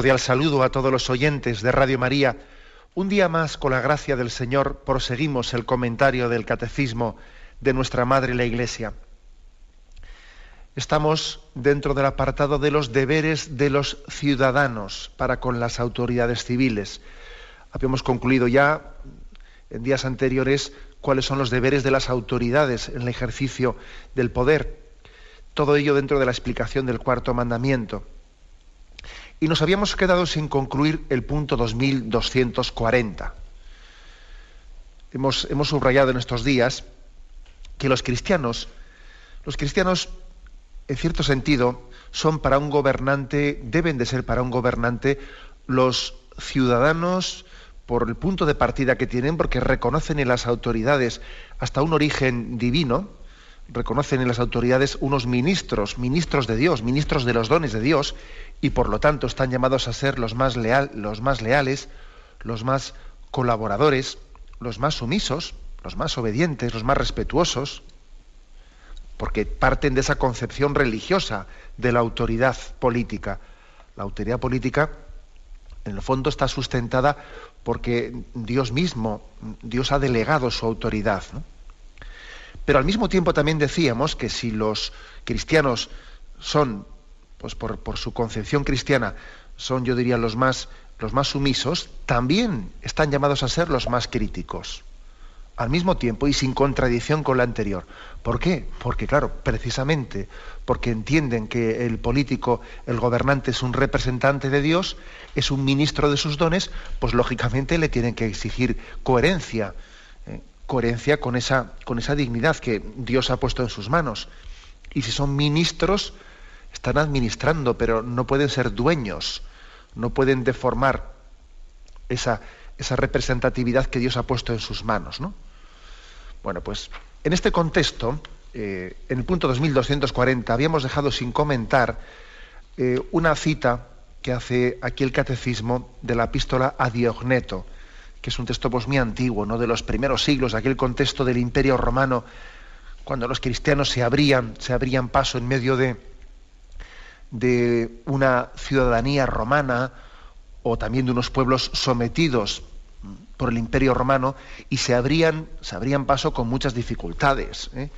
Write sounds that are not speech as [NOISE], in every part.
Cordial saludo a todos los oyentes de Radio María. Un día más, con la gracia del Señor, proseguimos el comentario del Catecismo de nuestra Madre la Iglesia. Estamos dentro del apartado de los deberes de los ciudadanos para con las autoridades civiles. Habíamos concluido ya en días anteriores cuáles son los deberes de las autoridades en el ejercicio del poder. Todo ello dentro de la explicación del cuarto mandamiento. Y nos habíamos quedado sin concluir el punto 2240. Hemos, hemos subrayado en estos días que los cristianos, los cristianos, en cierto sentido, son para un gobernante, deben de ser para un gobernante los ciudadanos por el punto de partida que tienen, porque reconocen en las autoridades hasta un origen divino, reconocen en las autoridades unos ministros, ministros de Dios, ministros de los dones de Dios, y por lo tanto están llamados a ser los más, los más leales, los más colaboradores, los más sumisos, los más obedientes, los más respetuosos, porque parten de esa concepción religiosa de la autoridad política. La autoridad política, en el fondo, está sustentada porque Dios mismo, Dios ha delegado su autoridad. Pero al mismo tiempo también decíamos que si los cristianos son, pues por, su concepción cristiana, son, yo diría, los más, los más sumisos, también están llamados a ser los más críticos. Al mismo tiempo y sin contradicción con la anterior. ¿Por qué? Porque, claro, precisamente porque entienden que el político, el gobernante es un representante de Dios, es un ministro de sus dones, pues lógicamente le tienen que exigir coherencia, coherencia con esa, con esa dignidad que Dios ha puesto en sus manos. Y si son ministros, están administrando, pero no pueden ser dueños, no pueden deformar esa, esa representatividad que Dios ha puesto en sus manos. ¿no? Bueno, pues en este contexto, eh, en el punto 2240, habíamos dejado sin comentar eh, una cita que hace aquí el catecismo de la epístola a Diogneto que es un texto pues, muy antiguo, ¿no? de los primeros siglos, aquel contexto del imperio romano, cuando los cristianos se abrían, se abrían paso en medio de, de una ciudadanía romana o también de unos pueblos sometidos por el imperio romano y se abrían, se abrían paso con muchas dificultades. ¿eh?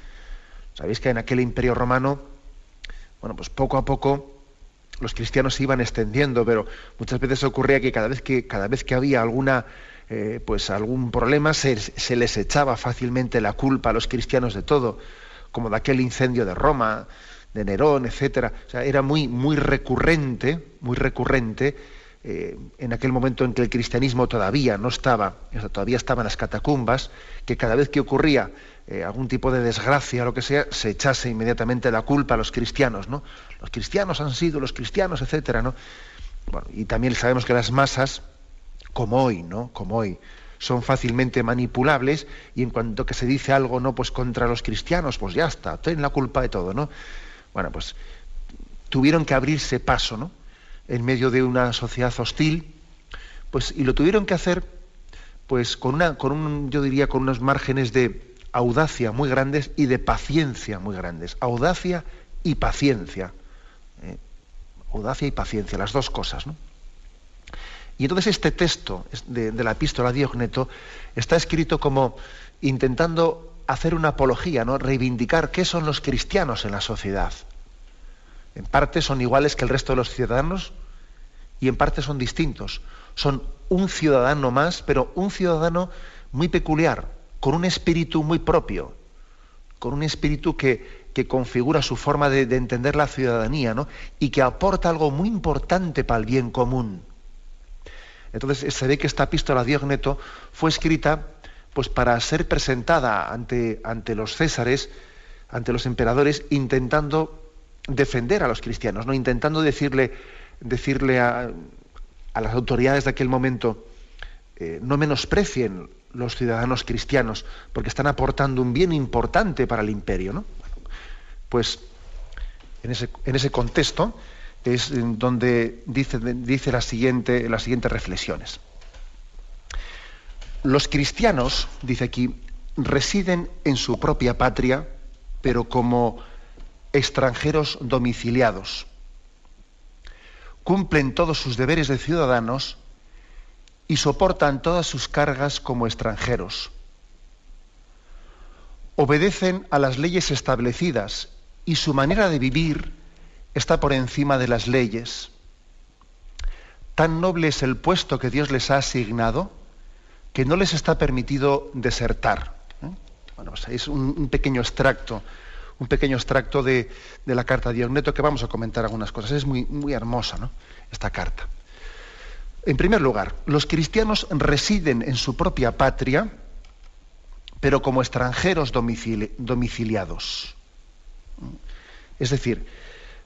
Sabéis que en aquel imperio romano, bueno, pues poco a poco los cristianos se iban extendiendo, pero muchas veces ocurría que cada vez que, cada vez que había alguna eh, pues algún problema, se, les echaba fácilmente la culpa a los cristianos de todo, como de aquel incendio de Roma, de Nerón, etcétera. O sea, era muy, muy recurrente, muy recurrente eh, en aquel momento en que el cristianismo todavía no estaba, todavía estaba en las catacumbas, que cada vez que ocurría eh, algún tipo de desgracia o lo que sea, se echase inmediatamente la culpa a los cristianos, ¿no? Los cristianos han sido los cristianos, etcétera, ¿no? y también sabemos que las masas como hoy, ¿no? Como hoy son fácilmente manipulables y en cuanto que se dice algo no pues contra los cristianos, pues ya está, tienen la culpa de todo, ¿no? Bueno, pues tuvieron que abrirse paso, ¿no? En medio de una sociedad hostil, pues y lo tuvieron que hacer pues con una con un yo diría con unos márgenes de audacia muy grandes y de paciencia muy grandes, audacia y paciencia. ¿eh? Audacia y paciencia, las dos cosas, ¿no? Y entonces este texto de, la epístola a Diogneto está escrito como intentando hacer una apología, ¿no? reivindicar qué son los cristianos en la sociedad. En parte son iguales que el resto de los ciudadanos y en parte son distintos. Son un ciudadano más, pero un ciudadano muy peculiar, con un espíritu muy propio, con un espíritu que, configura su forma de, de, entender la ciudadanía, ¿no? y que aporta algo muy importante para el bien común. Entonces se ve que esta epístola a Diogneto fue escrita pues para ser presentada ante, ante los césares, ante los emperadores, intentando defender a los cristianos, ¿no? intentando decirle, decirle a, las autoridades de aquel momento, eh, no menosprecien los ciudadanos cristianos, porque están aportando un bien importante para el imperio. ¿no? pues en ese, en ese, contexto es donde dice, dice las siguientes reflexiones. Los cristianos, dice aquí, residen en su propia patria, pero como extranjeros domiciliados. Cumplen todos sus deberes de ciudadanos y soportan todas sus cargas como extranjeros. Obedecen a las leyes establecidas y su manera de vivir está por encima de las leyes. Tan noble es el puesto que Dios les ha asignado que no les está permitido desertar. ¿eh? Bueno, pues es un, pequeño extracto, un pequeño extracto de, la carta de Diogneto que vamos a comentar algunas cosas. Es muy, muy hermosa ¿no? esta carta. En primer lugar, los cristianos residen en su propia patria, pero como extranjeros domiciliados. Es decir,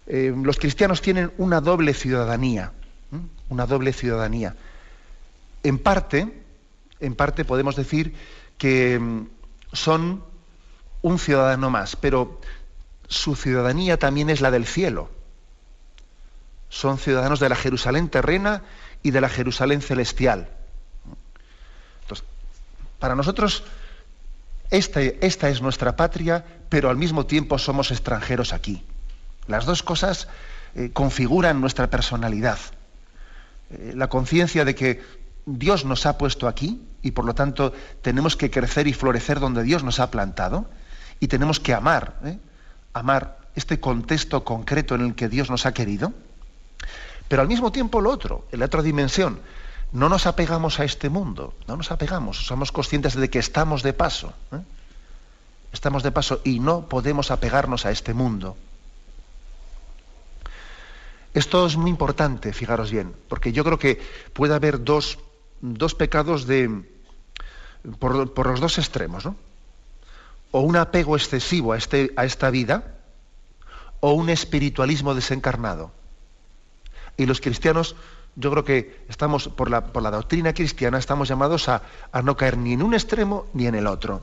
eh, los cristianos tienen una doble ciudadanía, una doble ciudadanía. En parte, en parte podemos decir que mm, son un ciudadano más, pero su ciudadanía también es la del cielo. Son ciudadanos de la Jerusalén terrena y de la Jerusalén celestial. Para nosotros este, esta es nuestra patria, pero al mismo tiempo somos extranjeros aquí. Las dos cosas eh, configuran nuestra personalidad. Eh, la conciencia de que Dios nos ha puesto aquí y por lo tanto tenemos que crecer y florecer donde Dios nos ha plantado y tenemos que amar, ¿eh? amar este contexto concreto en el que Dios nos ha querido. Pero al mismo tiempo lo otro, en la otra dimensión, no nos apegamos a este mundo, no nos apegamos, somos conscientes de que estamos de paso. Estamos de paso y no podemos apegarnos a este mundo. Esto es muy importante, fijaros bien, porque yo creo que puede haber dos, dos pecados de, por, los dos extremos, ¿no? O un apego excesivo a, este, a esta vida, o un espiritualismo desencarnado. Y los cristianos yo creo que estamos, por la, por la doctrina cristiana, estamos llamados a, no caer ni en un extremo ni en el otro.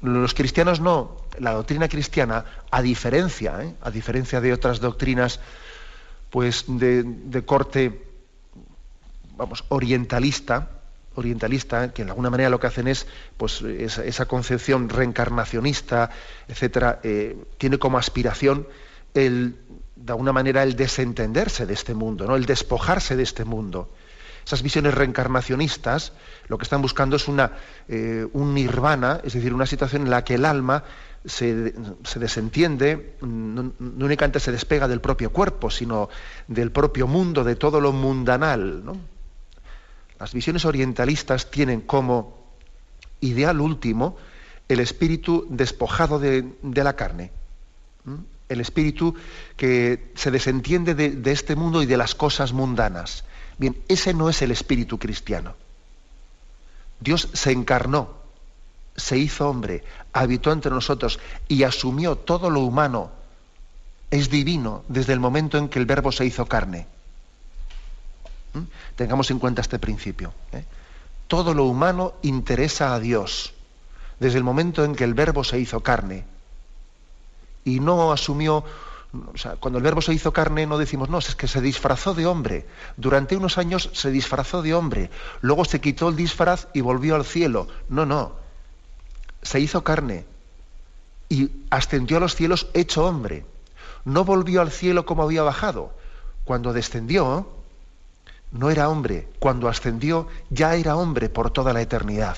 Los cristianos no, la doctrina cristiana, a diferencia, ¿eh? a diferencia de otras doctrinas, pues de, corte, vamos, orientalista, orientalista, que de alguna manera lo que hacen es, pues, esa, concepción reencarnacionista, etcétera, eh, tiene como aspiración el de alguna manera el desentenderse de este mundo, ¿no? el despojarse de este mundo. Esas visiones reencarnacionistas lo que están buscando es una, eh, un nirvana, es decir, una situación en la que el alma se, desentiende, no, únicamente se despega del propio cuerpo, sino del propio mundo, de todo lo mundanal. Las visiones orientalistas tienen como ideal último el espíritu despojado de, la carne el espíritu que se desentiende de, este mundo y de las cosas mundanas. Bien, ese no es el espíritu cristiano. Dios se encarnó, se hizo hombre, habitó entre nosotros y asumió todo lo humano. Es divino desde el momento en que el verbo se hizo carne. ¿Mm? Tengamos en cuenta este principio. ¿eh? Todo lo humano interesa a Dios desde el momento en que el verbo se hizo carne y no asumió, o sea, cuando el verbo se hizo carne no decimos, no, es que se disfrazó de hombre. Durante unos años se disfrazó de hombre, luego se quitó el disfraz y volvió al cielo. No, no, se hizo carne y ascendió a los cielos hecho hombre. No volvió al cielo como había bajado. Cuando descendió, no era hombre. Cuando ascendió, ya era hombre por toda la eternidad.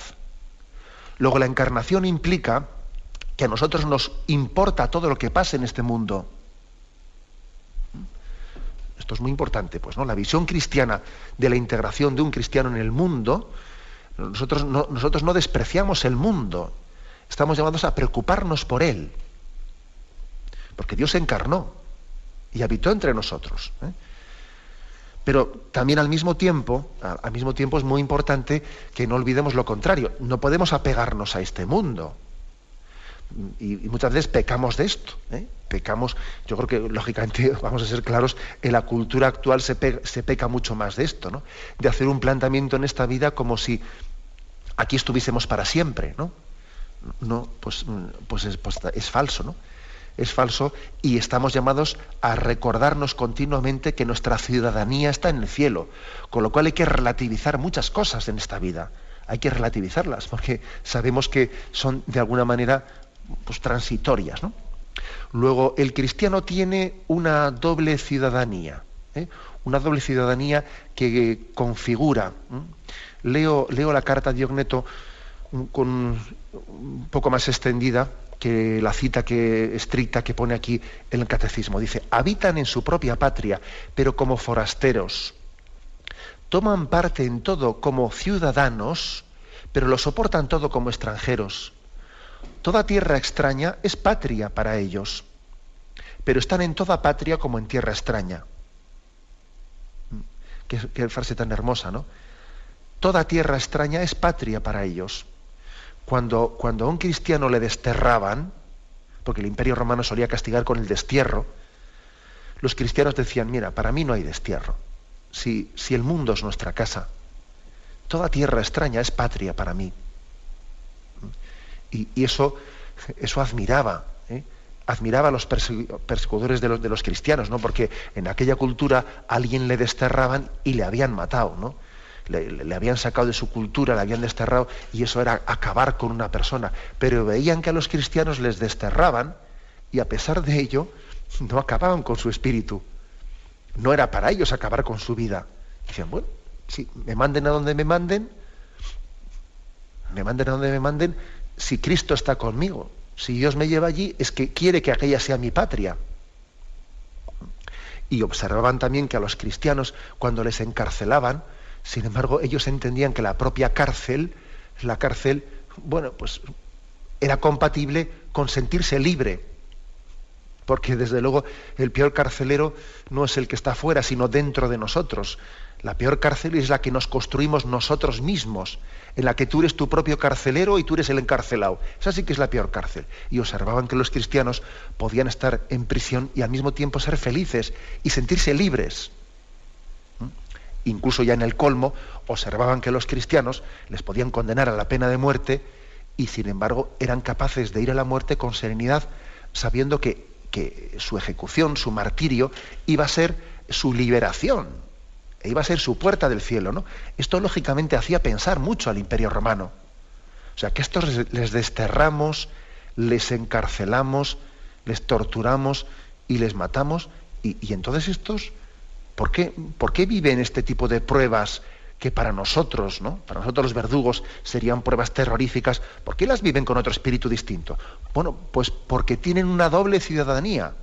Luego la encarnación implica que a nosotros nos importa todo lo que pase en este mundo. Esto es muy importante, pues, ¿no? La visión cristiana de la integración de un cristiano en el mundo, nosotros no, despreciamos el mundo, estamos llamados a preocuparnos por él. Porque Dios se encarnó y habitó entre nosotros. ¿eh? Pero también al mismo tiempo, al mismo tiempo es muy importante que no olvidemos lo contrario. No podemos apegarnos a este mundo Y, muchas veces pecamos de esto. ¿eh? Pecamos, yo creo que lógicamente, [LAUGHS] vamos a ser claros, en la cultura actual se, se peca mucho más de esto, ¿no? De hacer un planteamiento en esta vida como si aquí estuviésemos para siempre, ¿no? No, pues, pues, es, pues es falso, ¿no? Es falso y estamos llamados a recordarnos continuamente que nuestra ciudadanía está en el cielo, con lo cual hay que relativizar muchas cosas en esta vida. Hay que relativizarlas porque sabemos que son de alguna manera pues, transitorias. ¿no? Luego, el cristiano tiene una doble ciudadanía, ¿eh? una doble ciudadanía que configura. Leo, leo, la carta de Diogneto un poco más extendida que la cita que, estricta que pone aquí el catecismo. Dice, habitan en su propia patria, pero como forasteros. Toman parte en todo como ciudadanos, pero lo soportan todo como extranjeros. Toda tierra extraña es patria para ellos, pero están en toda patria como en tierra extraña. Qué, qué frase tan hermosa, ¿no? Toda tierra extraña es patria para ellos cuando, cuando a un cristiano le desterraban, porque el imperio romano solía castigar con el destierro, los cristianos decían, mira, para mí no hay destierro. Si, si el mundo es nuestra casa, toda tierra extraña es patria para mí. Y, eso, eso admiraba, ¿eh? admiraba a los persecutores de los, de los cristianos, ¿no? porque en aquella cultura alguien le desterraban y le habían matado. ¿no? Le, habían sacado de su cultura, le habían desterrado, y eso era acabar con una persona. Pero veían que a los cristianos les desterraban, y a pesar de ello, no acababan con su espíritu. No era para ellos acabar con su vida. Decían, bueno, si me manden a donde me manden, me manden a donde me manden, si Cristo está conmigo, si Dios me lleva allí, es que quiere que aquella sea mi patria. Y observaban también que a los cristianos, cuando les encarcelaban, sin embargo, ellos entendían que la propia cárcel, la cárcel, bueno, pues era compatible con sentirse libre. Porque desde luego el peor carcelero no es el que está fuera, sino dentro de nosotros. La peor cárcel es la que nos construimos nosotros mismos, en la que tú eres tu propio carcelero y tú eres el encarcelado. Esa sí que es la peor cárcel. Y observaban que los cristianos podían estar en prisión y al mismo tiempo ser felices y sentirse libres incluso ya en el colmo, observaban que los cristianos les podían condenar a la pena de muerte y sin embargo eran capaces de ir a la muerte con serenidad, sabiendo que, su ejecución, su martirio, iba a ser su liberación, e iba a ser su puerta del cielo. ¿no? Esto lógicamente hacía pensar mucho al imperio romano. O sea, que estos les desterramos, les encarcelamos, les torturamos y les matamos, y, y entonces estos ¿Por qué, ¿Por qué viven este tipo de pruebas que para nosotros, ¿no? para nosotros los verdugos, serían pruebas terroríficas? ¿Por qué las viven con otro espíritu distinto? Bueno, pues porque tienen una doble ciudadanía.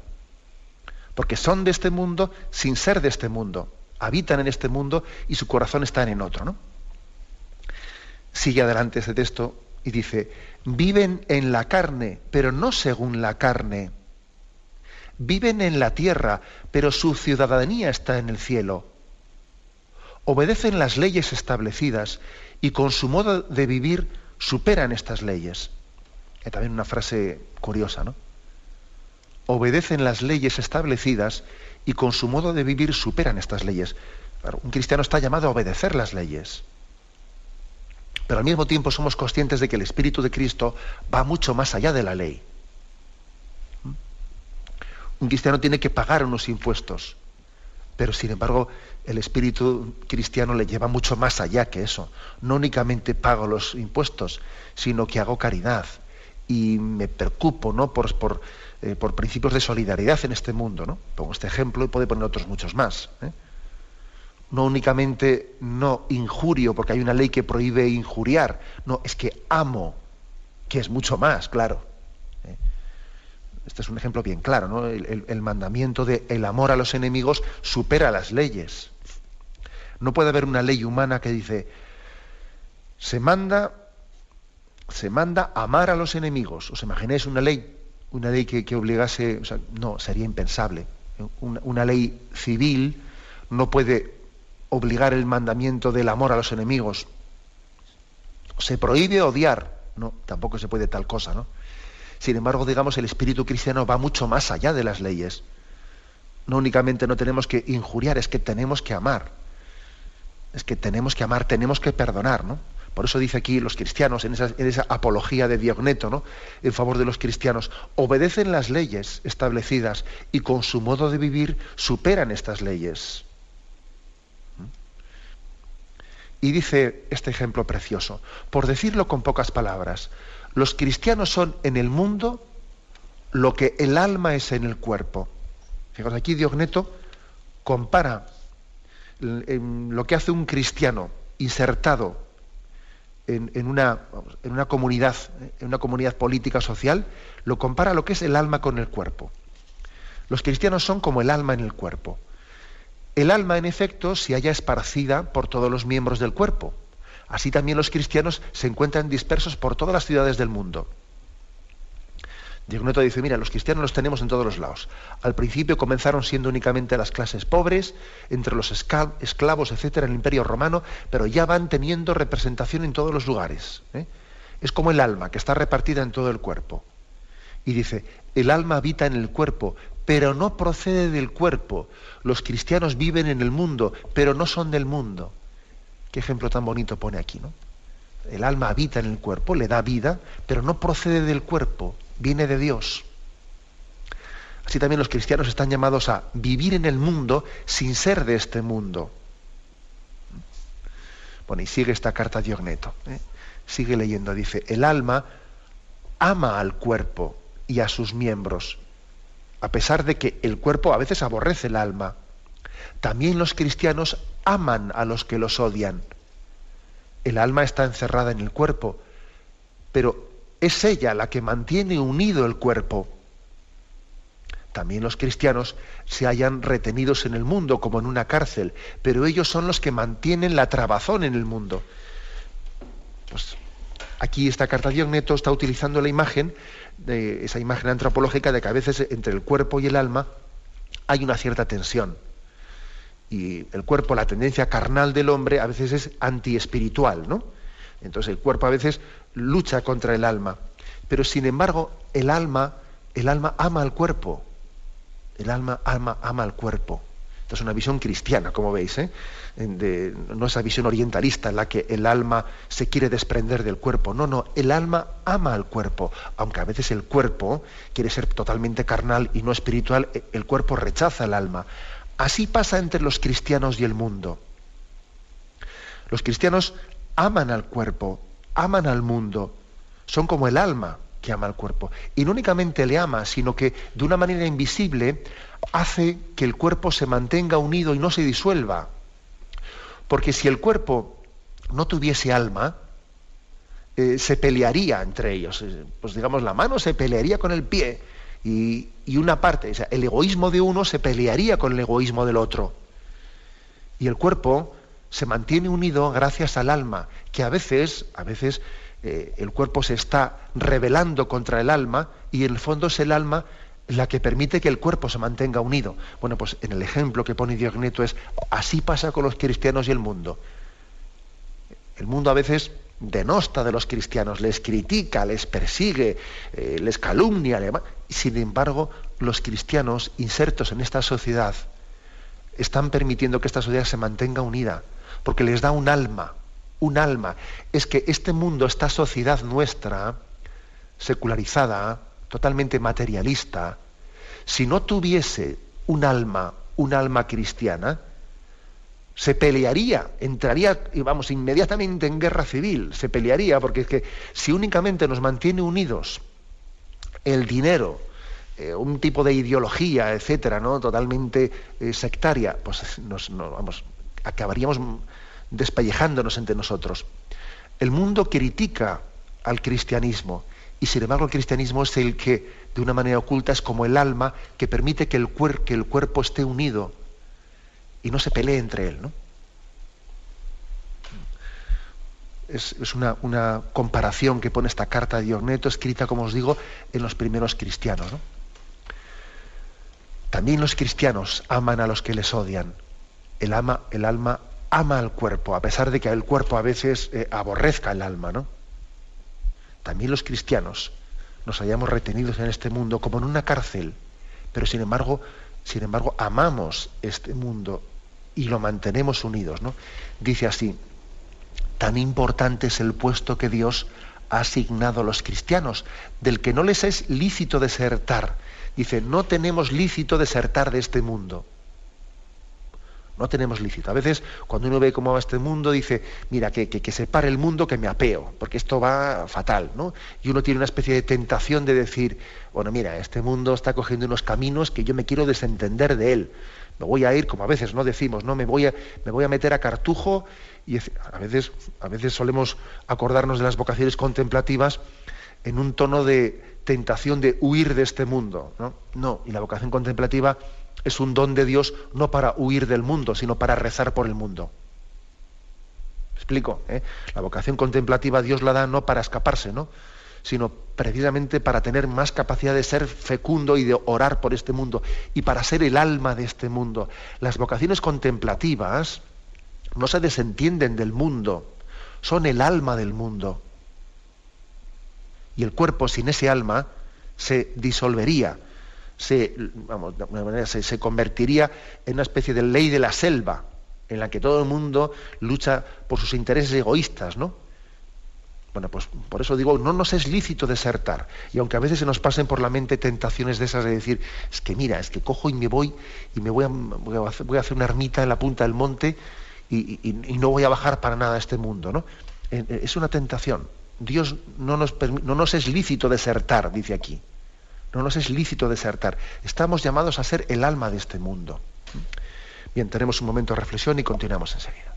Porque son de este mundo sin ser de este mundo. Habitan en este mundo y su corazón está en otro. ¿no? Sigue adelante ese texto y dice, viven en la carne, pero no según la carne Viven en la tierra, pero su ciudadanía está en el cielo. Obedecen las leyes establecidas y con su modo de vivir superan estas leyes. Es también una frase curiosa, ¿no? Obedecen las leyes establecidas y con su modo de vivir superan estas leyes. un cristiano está llamado a obedecer las leyes. Pero al mismo tiempo somos conscientes de que el Espíritu de Cristo va mucho más allá de la ley un cristiano tiene que pagar unos impuestos, pero sin embargo el espíritu cristiano le lleva mucho más allá que eso. No únicamente pago los impuestos, sino que hago caridad y me preocupo ¿no? por, por, eh, principios de solidaridad en este mundo. ¿no? Pongo este ejemplo y puedo poner otros muchos más. ¿eh? No únicamente no injurio, porque hay una ley que prohíbe injuriar, no, es que amo, que es mucho más, claro. Este es un ejemplo bien claro, ¿no? El, mandamiento de el amor a los enemigos supera las leyes. No puede haber una ley humana que dice se manda se manda amar a los enemigos. ¿Os imagináis una ley, una ley que, obligase, no, sería impensable. Una, una ley civil no puede obligar el mandamiento del amor a los enemigos. Se prohíbe odiar, no, tampoco se puede tal cosa, ¿no? Sin embargo, digamos, el espíritu cristiano va mucho más allá de las leyes. No únicamente no tenemos que injuriar, es que tenemos que amar. Es que tenemos que amar, tenemos que perdonar, ¿no? Por eso dice aquí los cristianos, en esa, apología de Diogneto, ¿no? en favor de los cristianos, obedecen las leyes establecidas y con su modo de vivir superan estas leyes. Y dice este ejemplo precioso, por decirlo con pocas palabras, los cristianos son en el mundo lo que el alma es en el cuerpo. Fijaos, aquí Diogneto compara lo que hace un cristiano insertado en, una, comunidad, en una comunidad política social, lo compara lo que es el alma con el cuerpo. Los cristianos son como el alma en el cuerpo. El alma, en efecto, se halla esparcida por todos los miembros del cuerpo. Así también los cristianos se encuentran dispersos por todas las ciudades del mundo. Diogneto dice, mira, los cristianos los tenemos en todos los lados. Al principio comenzaron siendo únicamente las clases pobres, entre los esclavos, etcétera, en el Imperio Romano, pero ya van teniendo representación en todos los lugares. ¿eh? Es como el alma, que está repartida en todo el cuerpo. Y dice, el alma habita en el cuerpo, pero no procede del cuerpo. Los cristianos viven en el mundo, pero no son del mundo. Qué ejemplo tan bonito pone aquí, ¿no? El alma habita en el cuerpo, le da vida, pero no procede del cuerpo viene de Dios. Así también los cristianos están llamados a vivir en el mundo sin ser de este mundo. Bueno, y sigue esta carta Diogneto. ¿eh? Sigue leyendo, dice, el alma ama al cuerpo y a sus miembros, a pesar de que el cuerpo a veces aborrece el alma. También los cristianos aman a los que los odian. El alma está encerrada en el cuerpo, pero es ella la que mantiene unido el cuerpo. También los cristianos se hallan retenidos en el mundo como en una cárcel, pero ellos son los que mantienen la trabazón en el mundo. Pues aquí esta carta de Diogneto está utilizando la imagen, de, esa imagen antropológica de que a veces entre el cuerpo y el alma hay una cierta tensión. Y el cuerpo, la tendencia carnal del hombre, a veces es antiespiritual, ¿no? Entonces el cuerpo a veces lucha contra el alma. Pero sin embargo, el alma, el alma ama al cuerpo. El alma ama, ama al cuerpo. Esta es una visión cristiana, como veis, ¿eh? de, no esa visión orientalista en la que el alma se quiere desprender del cuerpo. No, no, el alma ama al cuerpo, aunque a veces el cuerpo quiere ser totalmente carnal y no espiritual, e, el cuerpo rechaza el alma. Así pasa entre los cristianos y el mundo. Los cristianos aman al cuerpo, aman al mundo, son como el alma que ama al cuerpo. Y no únicamente le ama, sino que de una manera invisible hace que el cuerpo se mantenga unido y no se disuelva. Porque si el cuerpo no tuviese alma, eh, se pelearía entre ellos. Eh, pues digamos, la mano se pelearía con el pie y, una parte, o sea, el egoísmo de uno se pelearía con el egoísmo del otro. Y el cuerpo se mantiene unido gracias al alma, que a veces, a veces eh, el cuerpo se está rebelando contra el alma y en el fondo es el alma la que permite que el cuerpo se mantenga unido. Bueno, pues en el ejemplo que pone Diogneto es, así pasa con los cristianos y el mundo. El mundo a veces denosta de los cristianos, les critica, les persigue, eh, les calumnia. Sin embargo, los cristianos insertos en esta sociedad están permitiendo que esta sociedad se mantenga unida porque les da un alma, un alma. Es que este mundo, esta sociedad nuestra, secularizada, totalmente materialista, si no tuviese un alma, un alma cristiana, se pelearía, entraría, vamos, inmediatamente en guerra civil, se pelearía, porque es que si únicamente nos mantiene unidos el dinero, eh, un tipo de ideología, etcétera, ¿no? totalmente eh, sectaria, pues nos, vamos, acabaríamos despellejándonos entre nosotros. El mundo critica al cristianismo y sin embargo el cristianismo es el que de una manera oculta es como el alma que permite que el, que el cuerpo esté unido y no se pelee entre él. Es, una, una, comparación que pone esta carta de Diogneto, escrita, como os digo, en los primeros cristianos. También los cristianos aman a los que les odian. El, ama, el alma ama al cuerpo, a pesar de que el cuerpo a veces eh, aborrezca el alma, ¿no? También los cristianos nos hayamos retenidos en este mundo como en una cárcel, pero sin embargo, sin embargo, amamos este mundo y lo mantenemos unidos, ¿no? Dice así, tan importante es el puesto que Dios ha asignado a los cristianos, del que no les es lícito desertar. Dice, no tenemos lícito desertar de este mundo. No tenemos lícito. A veces, cuando uno ve cómo va este mundo, dice, mira, que, que, se pare el mundo, que me apeo, porque esto va fatal, ¿no? Y uno tiene una especie de tentación de decir, bueno, mira, este mundo está cogiendo unos caminos que yo me quiero desentender de él. Me voy a ir, como a veces no decimos, ¿no? Me voy a, me voy a meter a cartujo y a veces, a veces solemos acordarnos de las vocaciones contemplativas en un tono de tentación de huir de este mundo. No, no y la vocación contemplativa es un don de Dios no para huir del mundo, sino para rezar por el mundo. explico? ¿eh? La vocación contemplativa Dios la da no para escaparse, ¿no? sino precisamente para tener más capacidad de ser fecundo y de orar por este mundo y para ser el alma de este mundo. Las vocaciones contemplativas no se desentienden del mundo, son el alma del mundo. Y el cuerpo sin ese alma se disolvería, se, vamos, de alguna manera, se, convertiría en una especie de ley de la selva, en la que todo el mundo lucha por sus intereses egoístas, ¿no? Bueno, pues por eso digo, no nos es lícito desertar. Y aunque a veces se nos pasen por la mente tentaciones de esas de decir, es que mira, es que cojo y me voy y me voy a, voy a, hacer, una ermita en la punta del monte y, no voy a bajar para nada a este mundo, ¿no? Eh, eh, es una tentación. Dios no nos, no nos es lícito desertar, dice aquí. No nos es lícito desertar. Estamos llamados a ser el alma de este mundo. Bien, tenemos un momento de reflexión y continuamos enseguida.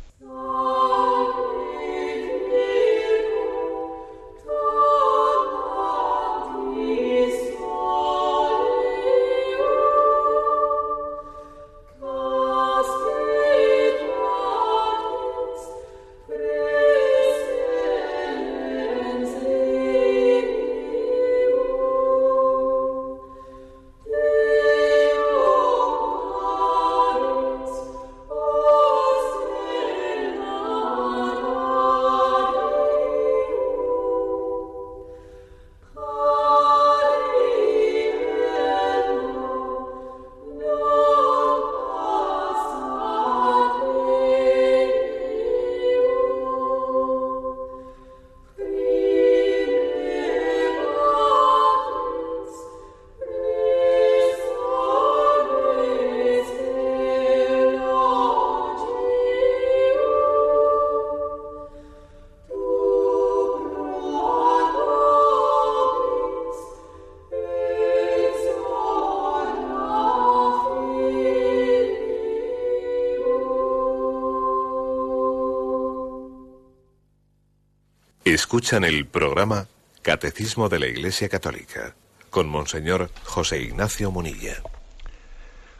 Escuchan el programa Catecismo de la Iglesia Católica con Monseñor José Ignacio Munilla.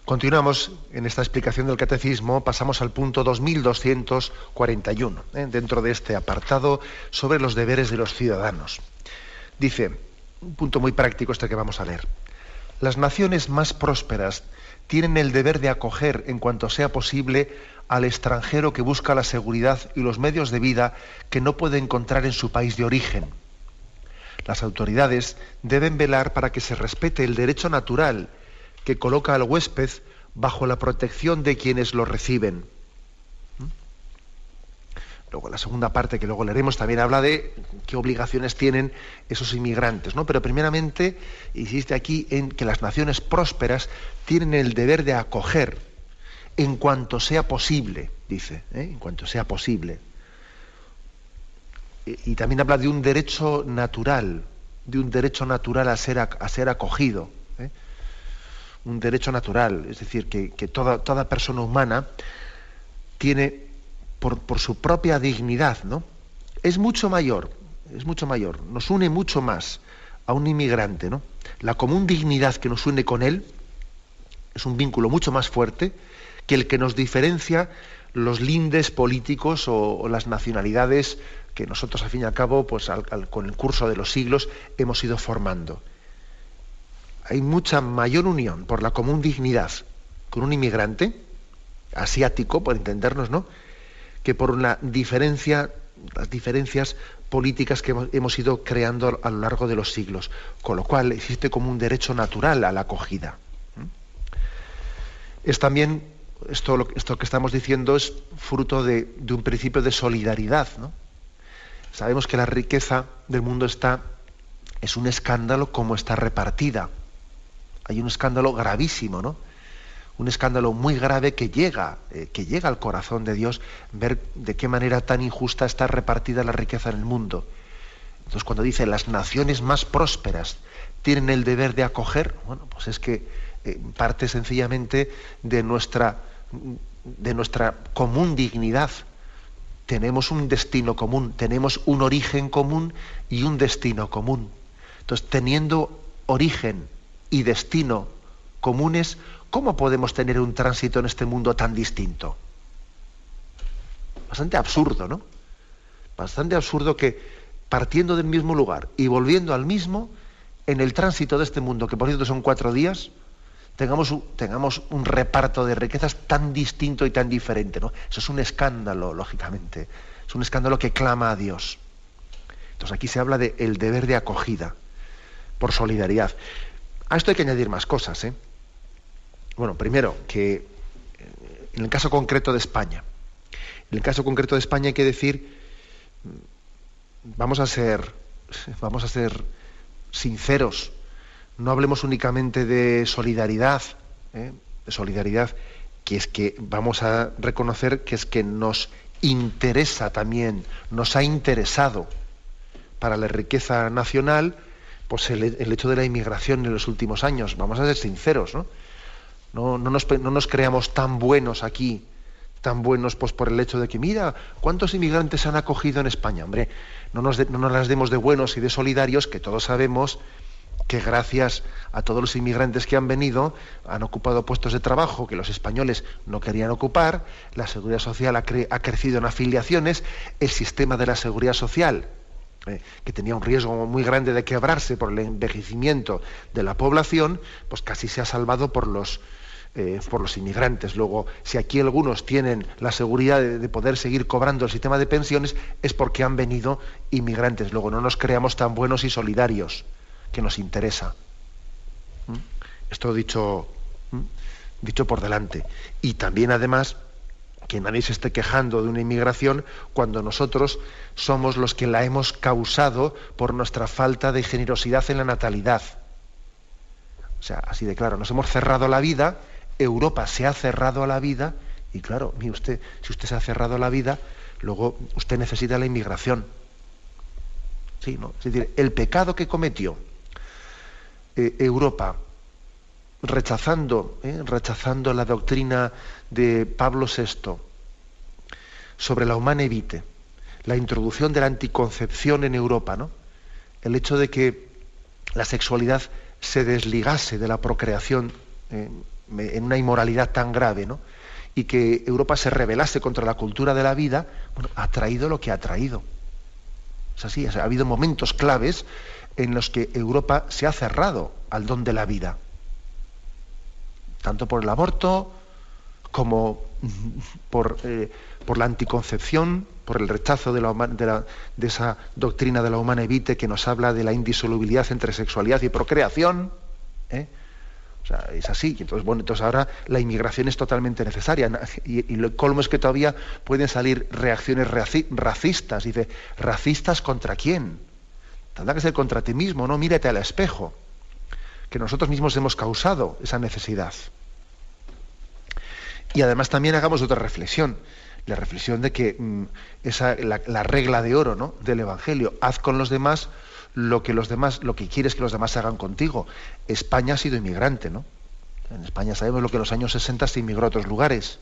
Continuamos en esta explicación del catecismo, pasamos al punto 2241, ¿eh? dentro de este apartado sobre los deberes de los ciudadanos. Dice, un punto muy práctico este que vamos a leer, las naciones más prósperas tienen el deber de acoger en cuanto sea posible al extranjero que busca la seguridad y los medios de vida que no puede encontrar en su país de origen. Las autoridades deben velar para que se respete el derecho natural que coloca al huésped bajo la protección de quienes lo reciben. Luego la segunda parte que luego leeremos también habla de qué obligaciones tienen esos inmigrantes, ¿no? Pero primeramente insiste aquí en que las naciones prósperas tienen el deber de acoger en cuanto sea posible, dice, ¿eh? en cuanto sea posible. Y, también habla de un derecho natural, de un derecho natural a ser, a, ser acogido. ¿eh? Un derecho natural, es decir, que, toda, toda, persona humana tiene por, su propia dignidad, ¿no? Es mucho mayor, es mucho mayor, nos une mucho más a un inmigrante, ¿no? La común dignidad que nos une con él es un vínculo mucho más fuerte que el que nos diferencia los lindes políticos o, las nacionalidades que nosotros, al fin y al cabo, pues con el curso de los siglos hemos ido formando. Hay mucha mayor unión por la común dignidad con un inmigrante asiático, por entendernos, ¿no? Que por una diferencia las diferencias políticas que hemos, ido creando a lo largo de los siglos, con lo cual existe como un derecho natural a la acogida. Es también, esto, esto que estamos diciendo es fruto de, un principio de solidaridad. Sabemos que la riqueza del mundo está, es un escándalo como está repartida. Hay un escándalo gravísimo, ¿no? Un escándalo muy grave que llega, eh, que llega al corazón de Dios, ver de qué manera tan injusta está repartida la riqueza en el mundo. Entonces cuando dice las naciones más prósperas tienen el deber de acoger, bueno, pues es que eh, parte sencillamente de nuestra, de nuestra común dignidad. Tenemos un destino común, tenemos un origen común y un destino común. Entonces, teniendo origen y destino comunes, ¿Cómo podemos tener un tránsito en este mundo tan distinto? Bastante absurdo, ¿no? Bastante absurdo que partiendo del mismo lugar y volviendo al mismo, en el tránsito de este mundo, que por cierto son cuatro días, tengamos un, tengamos un reparto de riquezas tan distinto y tan diferente. ¿no? Eso es un escándalo, lógicamente. Es un escándalo que clama a Dios. Entonces aquí se habla del el deber de acogida, por solidaridad. A esto hay que añadir más cosas. ¿eh? Bueno, primero, que eh, en el caso concreto de España, en el caso concreto de España hay que decir, mm, vamos a ser, [LAUGHS] vamos a ser sinceros, no hablemos únicamente de solidaridad, ¿eh? de solidaridad, que es que vamos a reconocer que es que nos interesa también, nos ha interesado para la riqueza nacional, pues el, el hecho de la inmigración en los últimos años. Vamos a ser sinceros, ¿no? No, nos, creamos tan buenos aquí, tan buenos pues por el hecho de que, mira, ¿cuántos inmigrantes han acogido en España? Hombre, no nos, no nos las demos de buenos y de solidarios, que todos sabemos que gracias a todos los inmigrantes que han venido, han ocupado puestos de trabajo que los españoles no querían ocupar, la seguridad social ha, ha crecido en afiliaciones, el sistema de la seguridad social, eh, que tenía un riesgo muy grande de quebrarse por el envejecimiento de la población, pues casi se ha salvado por los, eh, por los inmigrantes. Luego, si aquí algunos tienen la seguridad de, poder seguir cobrando el sistema de pensiones, es porque han venido inmigrantes. Luego, no nos creamos tan buenos y solidarios, que nos interesa. ¿Mm? Esto dicho, ¿Mm? dicho por delante. Y también, además, que nadie se esté quejando de una inmigración cuando nosotros somos los que la hemos causado por nuestra falta de generosidad en la natalidad. O sea, así de claro, nos hemos cerrado la vida Europa se ha cerrado a la vida y claro, mire usted, si usted se ha cerrado a la vida, luego usted necesita la inmigración. Sí, ¿no? Es decir, el pecado que cometió eh, Europa rechazando, eh, rechazando la doctrina de Pablo VI sobre la humana evite, la introducción de la anticoncepción en Europa, ¿no? el hecho de que la sexualidad se desligase de la procreación eh, en una inmoralidad tan grave, ¿no? y que Europa se rebelase contra la cultura de la vida, bueno, ha traído lo que ha traído. Es así, ha habido momentos claves en los que Europa se ha cerrado al don de la vida, tanto por el aborto como [LAUGHS] por, eh, por la anticoncepción, por el rechazo de, esa doctrina de la humana evite que nos habla de la indisolubilidad entre sexualidad y procreación. ¿eh? O sea, es así. Y entonces, bueno, entonces ahora la inmigración es totalmente necesaria. Y, lo colmo es que todavía pueden salir reacciones racistas. Dice, ¿racistas contra quién? Tendrá que ser contra ti mismo, ¿no? Mírate al espejo. Que nosotros mismos hemos causado esa necesidad. Y además también hagamos otra reflexión. La reflexión de que mm, esa, la, la regla de oro ¿no? del Evangelio, haz con los demás lo que los demás, lo que quieres que los demás hagan contigo. España ha sido inmigrante, ¿no? En España sabemos lo que en los años 60 se inmigró a otros lugares.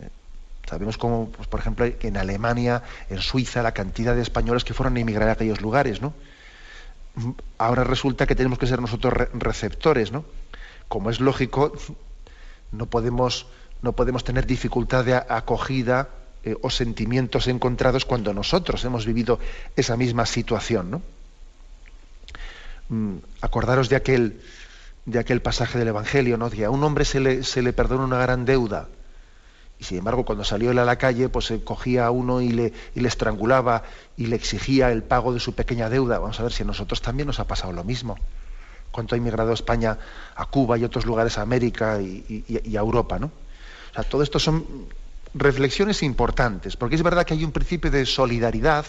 Eh, sabemos cómo, pues, por ejemplo, en Alemania, en Suiza, la cantidad de españoles que fueron a inmigrar a aquellos lugares, ¿no? Ahora resulta que tenemos que ser nosotros receptores, ¿no? Como es lógico, no podemos, no podemos tener dificultad de acogida eh, o sentimientos encontrados cuando nosotros hemos vivido esa misma situación. ¿no? Mm, acordaros de aquel, de aquel pasaje del Evangelio, ¿no? que a un hombre se le, se le perdona una gran deuda y sin embargo cuando salió él a la calle, pues se cogía a uno y le, y le estrangulaba y le exigía el pago de su pequeña deuda. Vamos a ver si a nosotros también nos ha pasado lo mismo. Cuánto ha inmigrado España a Cuba y otros lugares, a América y, y a Europa, ¿no? O sea, todo esto son reflexiones importantes, porque es verdad que hay un principio de solidaridad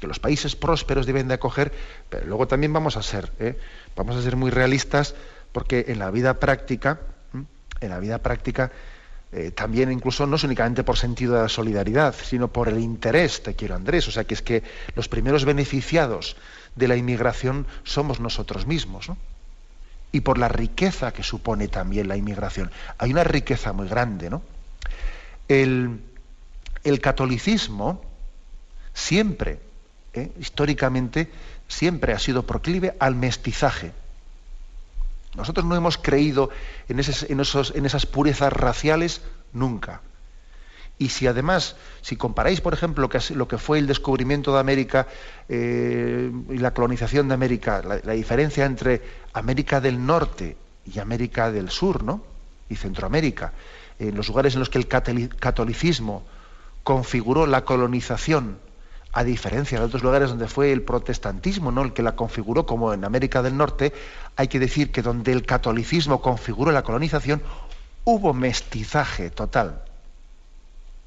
que los países prósperos deben de acoger, pero luego también vamos a ser, ¿eh? vamos a ser muy realistas, porque en la vida práctica, en la vida práctica, eh, también incluso no es únicamente por sentido de la solidaridad, sino por el interés, te quiero Andrés, o sea que es que los primeros beneficiados de la inmigración somos nosotros mismos, y por la riqueza que supone también la inmigración. Hay una riqueza muy grande, ¿no? El, catolicismo siempre, ¿eh? históricamente, siempre ha sido proclive al mestizaje. Nosotros no hemos creído en, esas purezas raciales nunca. Y si además, si comparáis, por ejemplo, lo que fue el descubrimiento de América eh, y la colonización de América, la, la, diferencia entre América del Norte y América del Sur, ¿no? Y Centroamérica, en los lugares en los que el catolicismo configuró la colonización, a diferencia de otros lugares donde fue el protestantismo, ¿no? el que la configuró, como en América del Norte, hay que decir que donde el catolicismo configuró la colonización, hubo mestizaje total.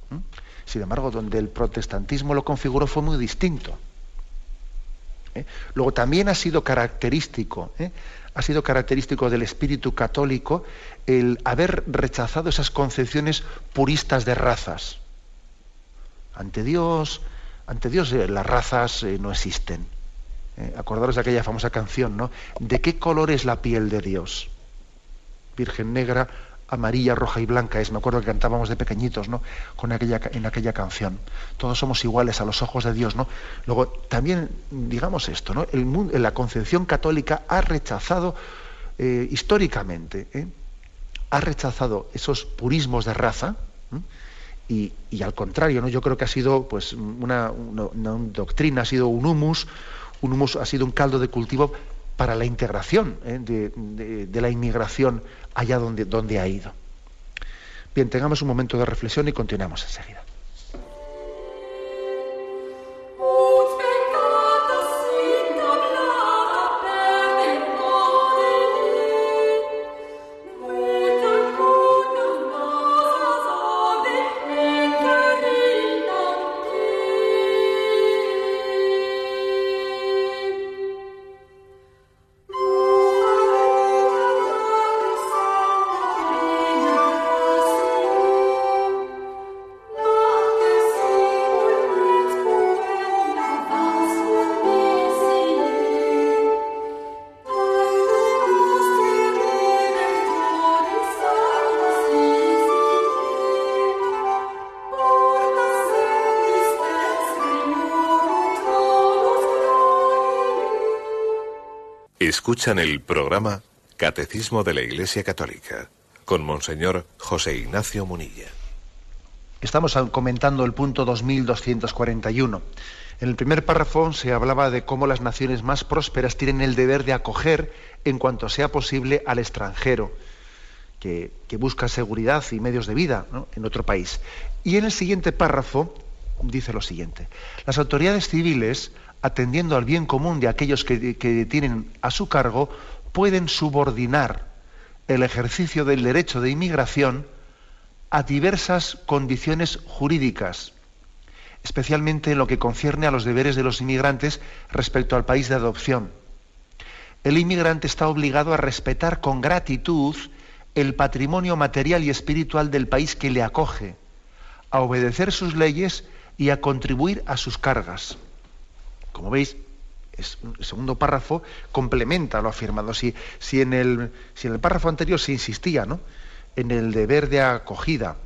¿Mm? Sin embargo, donde el protestantismo lo configuró fue muy distinto. ¿Eh? Luego también ha sido característico ¿eh? ha sido característico del espíritu católico el haber rechazado esas concepciones puristas de razas. Ante Dios, ante Dios eh, las razas eh, no existen. Eh, acordaros de aquella famosa canción, ¿no? ¿De qué color es la piel de Dios? Virgen negra, amarilla, roja y blanca es. Me acuerdo que cantábamos de pequeñitos, ¿no? Con aquella, en aquella canción. Todos somos iguales a los ojos de Dios, ¿no? Luego, también, digamos esto, ¿no? El mundo, la concepción católica ha rechazado históricamente. Ha rechazado esos purismos de raza. Y, al contrario, ¿no? yo creo que ha sido pues, una, doctrina, ha sido un humus, un humus ha sido un caldo de cultivo para la integración ¿eh? de, la inmigración allá donde, donde ha ido. Bien, tengamos un momento de reflexión y continuamos enseguida. Escuchan el programa Catecismo de la Iglesia Católica con Monseñor José Ignacio Munilla. Estamos comentando el punto 2241. En el primer párrafo se hablaba de cómo las naciones más prósperas tienen el deber de acoger en cuanto sea posible al extranjero que, busca seguridad y medios de vida en otro país. Y en el siguiente párrafo dice lo siguiente. Las autoridades civiles atendiendo al bien común de aquellos que, tienen a su cargo, pueden subordinar el ejercicio del derecho de inmigración a diversas condiciones jurídicas, especialmente en lo que concierne a los deberes de los inmigrantes respecto al país de adopción. El inmigrante está obligado a respetar con gratitud el patrimonio material y espiritual del país que le acoge, a obedecer sus leyes y a contribuir a sus cargas. Como veis, el segundo párrafo complementa lo afirmado. Si, si, en el, si en el párrafo anterior se insistía ¿no? en el deber de acogida,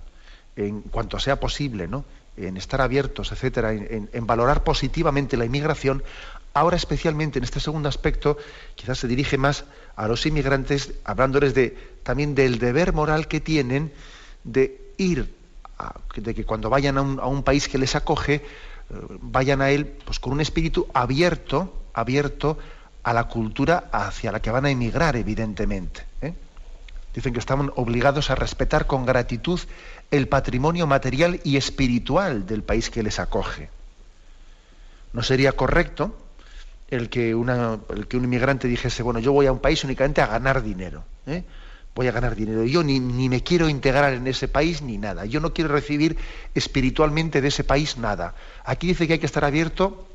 en cuanto sea posible, ¿no? en estar abiertos, etcétera, en, valorar positivamente la inmigración, ahora especialmente en este segundo aspecto, quizás se dirige más a los inmigrantes, hablándoles de, también del deber moral que tienen de ir, de que cuando vayan a a un país que les acoge, vayan a él pues, con un espíritu abierto, abierto a la cultura hacia la que van a emigrar, evidentemente. ¿eh? Dicen que estamos obligados a respetar con gratitud el patrimonio material y espiritual del país que les acoge. No sería correcto el que, una, el que un inmigrante dijese, bueno, yo voy a un país únicamente a ganar dinero. ¿eh? Voy a ganar dinero. Yo ni, ni, me quiero integrar en ese país ni nada. Yo no quiero recibir espiritualmente de ese país nada. Aquí dice que hay que estar abierto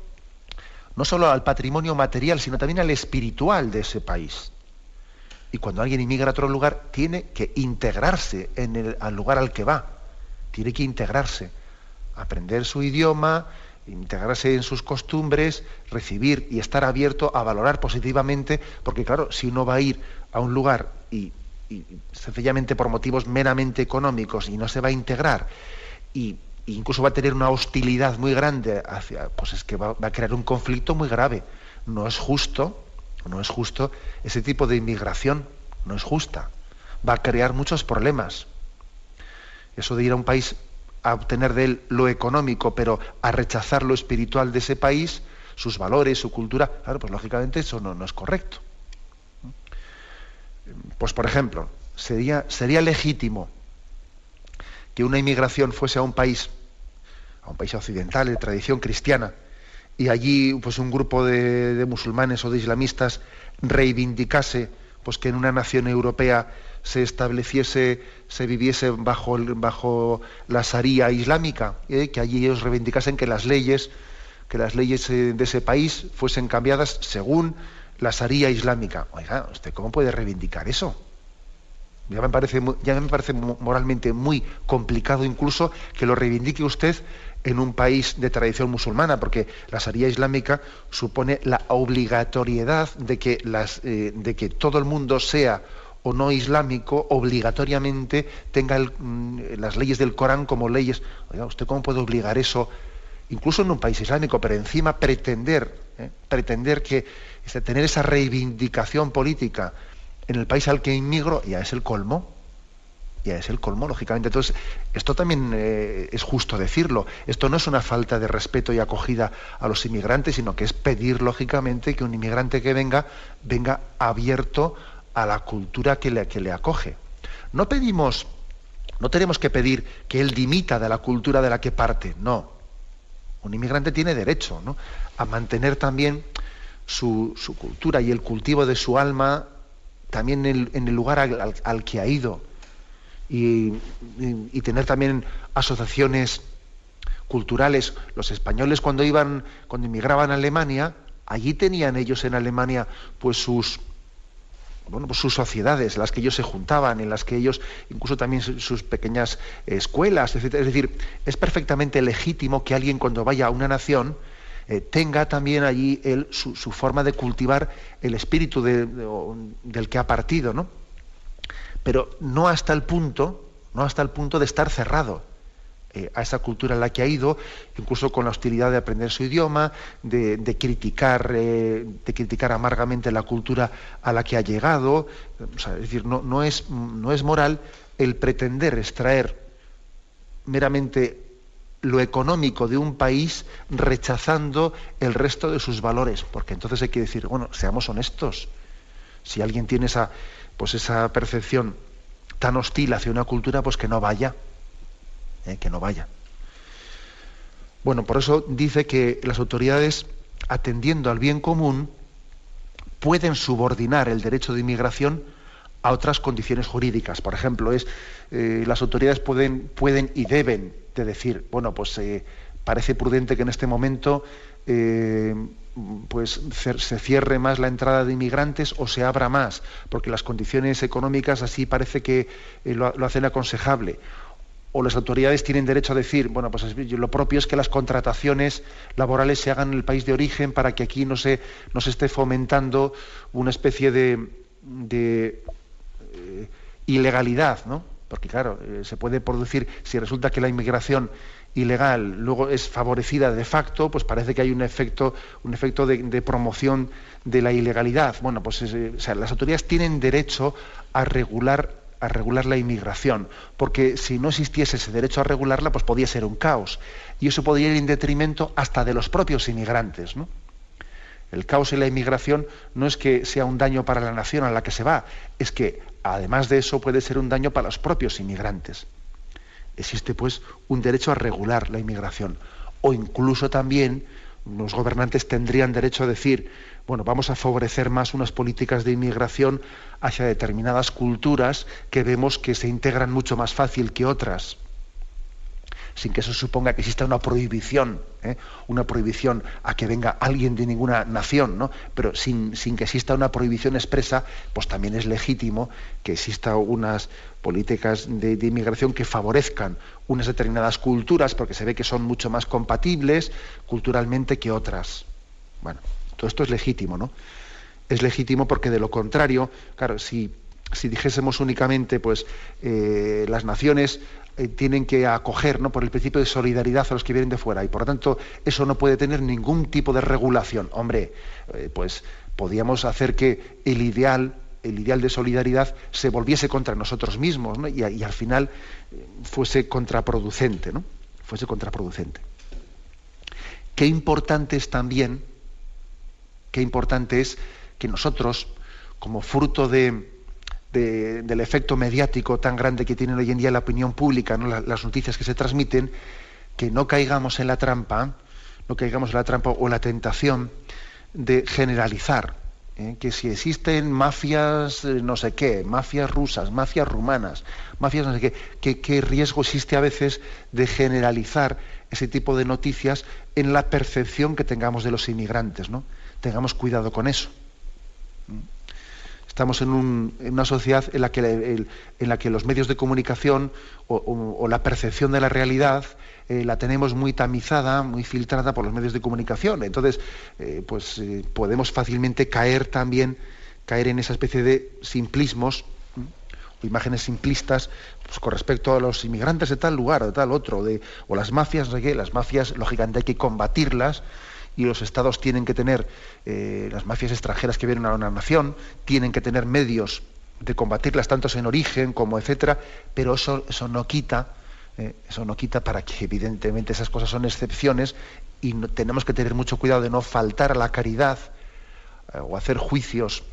no solo al patrimonio material, sino también al espiritual de ese país. Y cuando alguien inmigra a otro lugar, tiene que integrarse en el al lugar al que va. Tiene que integrarse, aprender su idioma, integrarse en sus costumbres, recibir y estar abierto a valorar positivamente, porque claro, si uno va a ir a un lugar y, y sencillamente por motivos meramente económicos y no se va a integrar y incluso va a tener una hostilidad muy grande hacia, pues es que va, va a crear un conflicto muy grave. No es justo no es justo ese tipo de inmigración, no es justa. Va a crear muchos problemas. Eso de ir a un país a obtener de él lo económico, pero a rechazar lo espiritual de ese país, sus valores, su cultura, claro, pues lógicamente eso no, no es correcto. Pues por ejemplo, sería, sería legítimo que una inmigración fuese a un país, a un país occidental de tradición cristiana, y allí pues un grupo de, musulmanes o de islamistas reivindicase pues que en una nación europea se estableciese, se viviese bajo, bajo la Sharia islámica, ¿eh? que allí ellos reivindicasen que las leyes, que las leyes eh, de ese país fuesen cambiadas según la Sharia islámica. Oiga, ¿usted cómo puede reivindicar eso? Ya me parece, ya me parece moralmente muy complicado incluso que lo reivindique usted en un país de tradición musulmana, porque la Sharia islámica supone la obligatoriedad de que, las, eh, de que todo el mundo sea o no islámico, obligatoriamente tenga mm, las leyes del Corán como leyes. Oiga, ¿usted cómo puede obligar eso, incluso en un país islámico, pero encima pretender, eh, pretender que tener esa reivindicación política en el país al que inmigro, ya es el colmo? ya es el colmo, lógicamente. Entonces, esto también eh, es justo decirlo. Esto no es una falta de respeto y acogida a los inmigrantes, sino que es pedir, lógicamente, que un inmigrante que venga, venga abierto a la cultura que le, que le acoge. No pedimos, no tenemos que pedir que él dimita de la cultura de la que parte, no. Un inmigrante tiene derecho a mantener también su, cultura y el cultivo de su alma también en el, lugar al que ha ido y, tener también asociaciones culturales. Los españoles cuando iban, cuando inmigraban a Alemania, allí tenían ellos en Alemania pues sus bueno, pues sus sociedades, las que ellos se juntaban, en las que ellos, incluso también sus pequeñas escuelas, etc. Es decir, es perfectamente legítimo que alguien cuando vaya a una nación eh, tenga también allí su, forma de cultivar el espíritu del que ha partido, ¿no? pero no hasta el punto, no hasta el punto de estar cerrado eh, a esa cultura en la que ha ido, incluso con la hostilidad de aprender su idioma, de, criticar, eh, de criticar amargamente la cultura a la que ha llegado. es decir, no, es, no es moral el pretender extraer meramente lo económico de un país rechazando el resto de sus valores, porque entonces hay que decir, bueno, seamos honestos. Si alguien tiene esa, pues esa percepción tan hostil hacia una cultura, pues que no vaya, ¿eh? que no vaya. Bueno, por eso dice que las autoridades, atendiendo al bien común, pueden subordinar el derecho de inmigración a otras condiciones jurídicas. Por ejemplo, es eh, las autoridades pueden, pueden y deben de decir, bueno, pues eh, parece prudente que en este momento pues se cierre más la entrada de inmigrantes o se abra más, porque las condiciones económicas así parece que eh, lo, hacen aconsejable. O las autoridades tienen derecho a decir, bueno, pues lo propio es que las contrataciones laborales se hagan en el país de origen para que aquí no se, no se esté fomentando una especie de, eh, ilegalidad, ¿no? Porque claro, eh, se puede producir, si resulta que la inmigración ilegal luego es favorecida de facto, pues parece que hay un efecto, un efecto de, promoción de la ilegalidad. Bueno, pues eh, las autoridades tienen derecho a regular, a regular la inmigración, porque si no existiese ese derecho a regularla, pues podía ser un caos. Y eso podría ir en detrimento hasta de los propios inmigrantes. El caos y la inmigración no es que sea un daño para la nación a la que se va, es que además de eso puede ser un daño para los propios inmigrantes existe pues un derecho a regular la inmigración. O incluso también los gobernantes tendrían derecho a decir, bueno, vamos a favorecer más unas políticas de inmigración hacia determinadas culturas que vemos que se integran mucho más fácil que otras sin que eso suponga que exista una prohibición, ¿eh? una prohibición a que venga alguien de ninguna nación, ¿no? pero sin, que exista una prohibición expresa, pues también es legítimo que exista unas políticas de, inmigración que favorezcan unas determinadas culturas, porque se ve que son mucho más compatibles culturalmente que otras. Bueno, todo esto es legítimo, ¿no? Es legítimo porque de lo contrario, claro, si si dijésemos únicamente, pues eh, las naciones eh, tienen que acoger ¿no? por el principio de solidaridad a los que vienen de fuera y por lo tanto eso no puede tener ningún tipo de regulación. Hombre, eh, pues podíamos hacer que el ideal, el ideal de solidaridad se volviese contra nosotros mismos y, al final fuese contraproducente, ¿no? Fuese contraproducente. Qué importante es también, qué importante es que nosotros, como fruto de, del efecto mediático tan grande que tiene hoy en día la opinión pública, las noticias que se transmiten, que no caigamos en la trampa, no caigamos en la trampa o la tentación de generalizar, ¿eh? que si existen mafias eh, no sé qué, mafias rusas, mafias rumanas, mafias no sé qué, qué riesgo existe a veces de generalizar ese tipo de noticias en la percepción que tengamos de los inmigrantes, ¿no? Tengamos cuidado con eso. Estamos en, una sociedad en la, que, en la que los medios de comunicación o, la percepción de la realidad eh, la tenemos muy tamizada, muy filtrada por los medios de comunicación. Entonces, eh, pues eh, podemos fácilmente caer también, caer en esa especie de simplismos o imágenes simplistas pues, con respecto a los inmigrantes de tal lugar, de tal otro, o las mafias, las mafias, lógicamente hay que combatirlas y los estados tienen que tener, eh, las mafias extranjeras que vienen a una nación, tienen que tener medios de combatirlas tanto en origen como etcétera, pero eso, eso no quita, eh, eso no quita para que evidentemente esas cosas son excepciones y tenemos que tener mucho cuidado de no faltar a la caridad eh, o hacer juicios,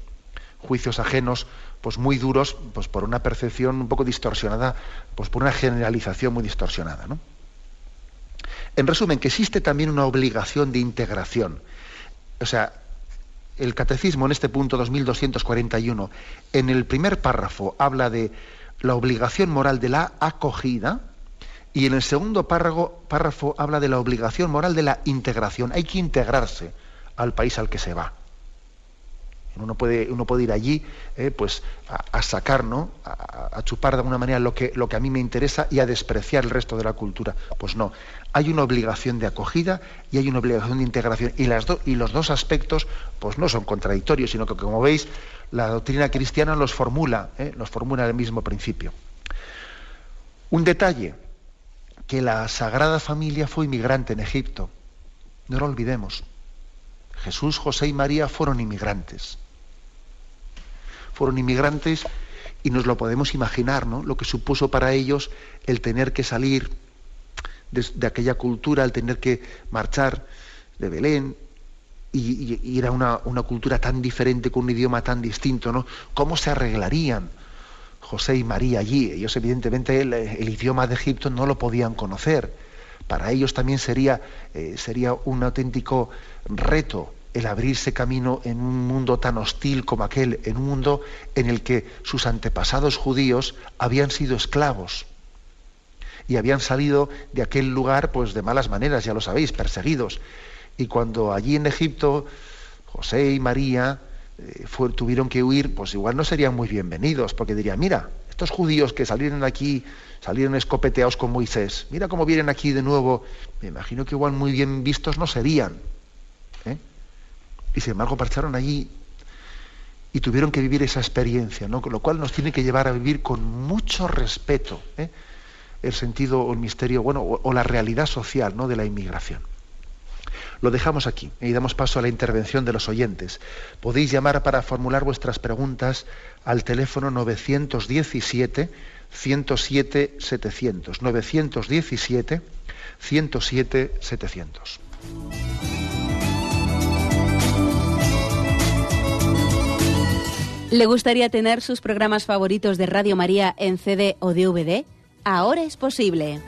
juicios ajenos, pues muy duros, pues por una percepción un poco distorsionada, pues por una generalización muy distorsionada, ¿no? En resumen, que existe también una obligación de integración. O sea, el catecismo en este punto 2241, en el primer párrafo habla de la obligación moral de la acogida y en el segundo párrafo, párrafo habla de la obligación moral de la integración. Hay que integrarse al país al que se va. Uno puede, uno puede ir allí eh, pues a, sacar, ¿no? A, chupar de alguna manera lo que, lo que a mí me interesa y a despreciar el resto de la cultura. Pues no. Hay una obligación de acogida y hay una obligación de integración. Y, las y los dos aspectos pues no son contradictorios, sino que, como veis, la doctrina cristiana los formula, ¿eh? los formula el mismo principio. Un detalle, que la Sagrada Familia fue inmigrante en Egipto. No lo olvidemos. Jesús, José y María fueron inmigrantes fueron inmigrantes y nos lo podemos imaginar, ¿no? Lo que supuso para ellos el tener que salir de, aquella cultura, el tener que marchar de Belén y, ir a una, cultura tan diferente, con un idioma tan distinto, ¿no? ¿Cómo se arreglarían José y María allí? Ellos evidentemente el, idioma de Egipto no lo podían conocer. Para ellos también sería, eh, sería un auténtico reto el abrirse camino en un mundo tan hostil como aquel, en un mundo en el que sus antepasados judíos habían sido esclavos y habían salido de aquel lugar pues de malas maneras, ya lo sabéis, perseguidos. Y cuando allí en Egipto José y María eh, tuvieron que huir, pues igual no serían muy bienvenidos, porque dirían, mira, estos judíos que salieron aquí, salieron escopeteados con Moisés, mira cómo vienen aquí de nuevo, me imagino que igual muy bien vistos no serían. Y sin embargo marcharon allí y tuvieron que vivir esa experiencia, ¿no? Lo cual nos tiene que llevar a vivir con mucho respeto ¿eh? el sentido o el misterio, bueno, o, la realidad social ¿no? de la inmigración. Lo dejamos aquí y damos paso a la intervención de los oyentes. Podéis llamar para formular vuestras preguntas al teléfono 917 107 700. 917 107 700. ¿Le gustaría tener sus programas favoritos de Radio María en CD o DVD? ahora es posible.